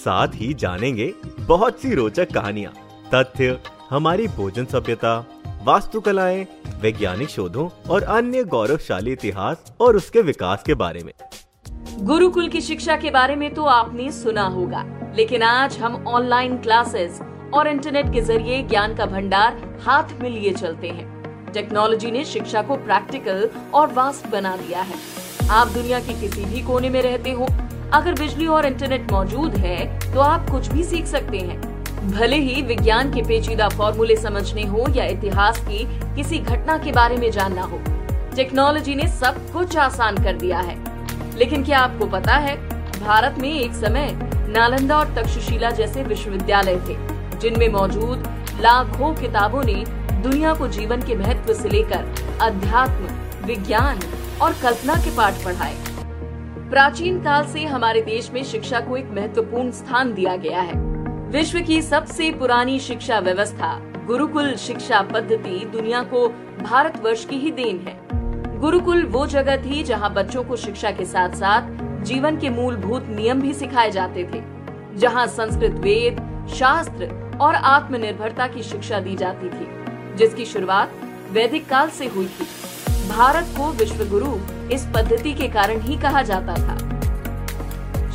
साथ ही जानेंगे बहुत सी रोचक कहानियाँ, तथ्य, हमारी भोजन सभ्यता, वास्तुकलाएँ, वैज्ञानिक शोधों और अन्य गौरवशाली इतिहास और उसके विकास के बारे में। गुरुकुल की शिक्षा के बारे में तो आपने सुना होगा, लेकिन आज हम ऑनलाइन क्लासेस और इंटरनेट के ज़रिए ज्ञान का भंडार हाथ में लिए चलते हैं। टेक्नोलॉजी ने शिक्षा को प्रैक्टिकल और वास्ट बना दिया है। आप दुनिया के किसी भी कोने में रहते हो अगर बिजली और इंटरनेट मौजूद है तो आप कुछ भी सीख सकते हैं। भले ही विज्ञान के पेचीदा फॉर्मूले समझने हो या इतिहास की किसी घटना के बारे में जानना हो, टेक्नोलॉजी ने सब कुछ आसान कर दिया है। लेकिन क्या आपको पता है, भारत में एक समय नालंदा और तक्षशिला जैसे विश्वविद्यालय थे, जिनमें मौजूद लाखों किताबों ने दुनिया को जीवन के महत्व से लेकर अध्यात्म, विज्ञान और कल्पना के पाठ पढ़ाए। प्राचीन काल से हमारे देश में शिक्षा को एक महत्वपूर्ण स्थान दिया गया है। विश्व की सबसे पुरानी शिक्षा व्यवस्था, गुरुकुल शिक्षा पद्धति दुनिया को भारतवर्ष की ही देन है। गुरुकुल वो जगह थी जहाँ बच्चों को शिक्षा के साथ साथ जीवन के मूलभूत नियम भी सिखाए जाते थे, जहाँ संस्कृत वेद, शास्त्र और आत्मनिर्भरता की शिक्षा दी जाती थी, जिसकी शुरुआत वैदिक काल से हुई थी। भारत को विश्व गुरु इस पद्धति के कारण ही कहा जाता था।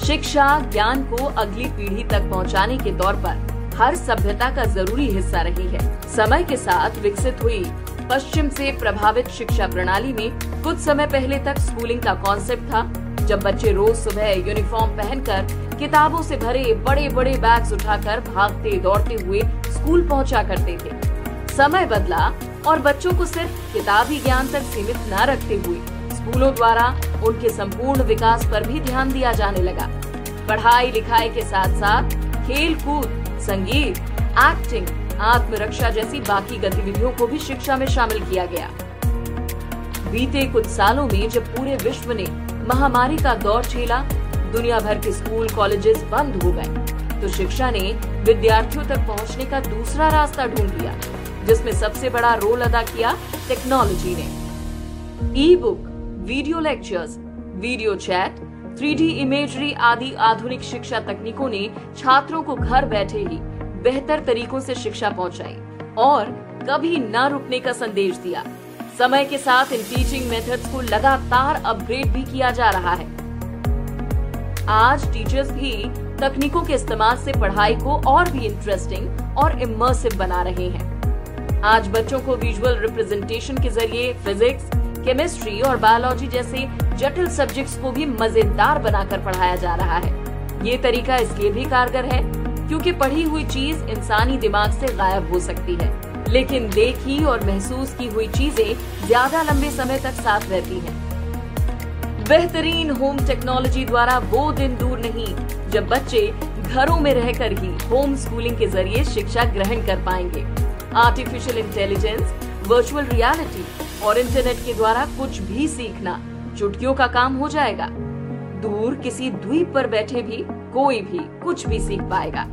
शिक्षा ज्ञान को अगली पीढ़ी तक पहुँचाने के तौर पर हर सभ्यता का ज़रूरी हिस्सा रही है। समय के साथ विकसित हुई पश्चिम से प्रभावित शिक्षा प्रणाली में कुछ समय पहले तक स्कूलिंग का कॉन्सेप्ट था, जब बच्चे रोज सुबह यूनिफॉर्म पहनकर किताबों से भरे बड़े बड़े बैग्स उठाकर भागते दौड़ते हुए स्कूल पहुँचा करते थे। समय बदला और बच्चों को सिर्फ़ किताबी ज्ञान तक सीमित न रखते हुए स्कूलों द्वारा उनके संपूर्ण विकास पर भी ध्यान दिया जाने लगा। पढ़ाई लिखाई के साथ साथ खेल कूद संगीत एक्टिंग आत्मरक्षा जैसी बाकी गतिविधियों को भी शिक्षा में शामिल किया गया। बीते कुछ सालों में जब पूरे विश्व ने महामारी का दौर झेला, दुनिया भर के स्कूल, कॉलेजेस बंद हो गए तो शिक्षा ने विद्यार्थियों तक पहुँचने का दूसरा रास्ता ढूंढ लिया। जिसमें सबसे बड़ा रोल अदा किया टेक्नोलॉजी ने। E book video lectures video chat 3D imagery आदि आधुनिक शिक्षा तकनीकों ने छात्रों को घर बैठे ही बेहतर तरीकों से शिक्षा पहुंचाई और कभी न रुकने का संदेश दिया। समय के साथ इन टीचिंग मेथड्स को लगातार अपग्रेड भी किया जा रहा है। आज टीचर्स भी तकनीकों के इस्तेमाल से पढ़ाई को और भी इंटरेस्टिंग और इमर्सिव बना रहे हैं। आज बच्चों को विजुअल रिप्रेजेंटेशन के ज़रिए फिजिक्स केमिस्ट्री और बायोलॉजी जैसे जटिल सब्जेक्ट्स को भी मज़ेदार बनाकर पढ़ाया जा रहा है ये तरीका इसलिए भी कारगर है क्योंकि पढ़ी हुई चीज़ इंसानी दिमाग से गायब हो सकती है, लेकिन देखी और महसूस की हुई चीज़ें ज़्यादा लंबे समय तक साथ रहती हैं। बेहतरीन होम टेक्नोलॉजी द्वारा वो दिन दूर नहीं, जब बच्चे घरों में रहकर ही होम स्कूलिंग के ज़रिए शिक्षा ग्रहण कर पाएँगे आर्टिफिशियल इंटेलिजेंस वर्चुअल रियलिटी और इंटरनेट के द्वारा कुछ भी सीखना चुटकियों का काम हो जाएगा। दूर किसी द्वीप पर बैठे भी कोई भी कुछ भी सीख पाएगा।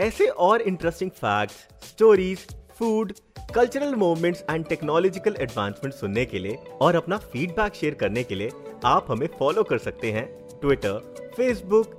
ऐसे और interesting facts, stories food cultural movements and technological advancement सुनने के लिए और अपना फीडबैक शेयर करने के लिए आप हमें फॉलो कर सकते हैं Twitter Facebook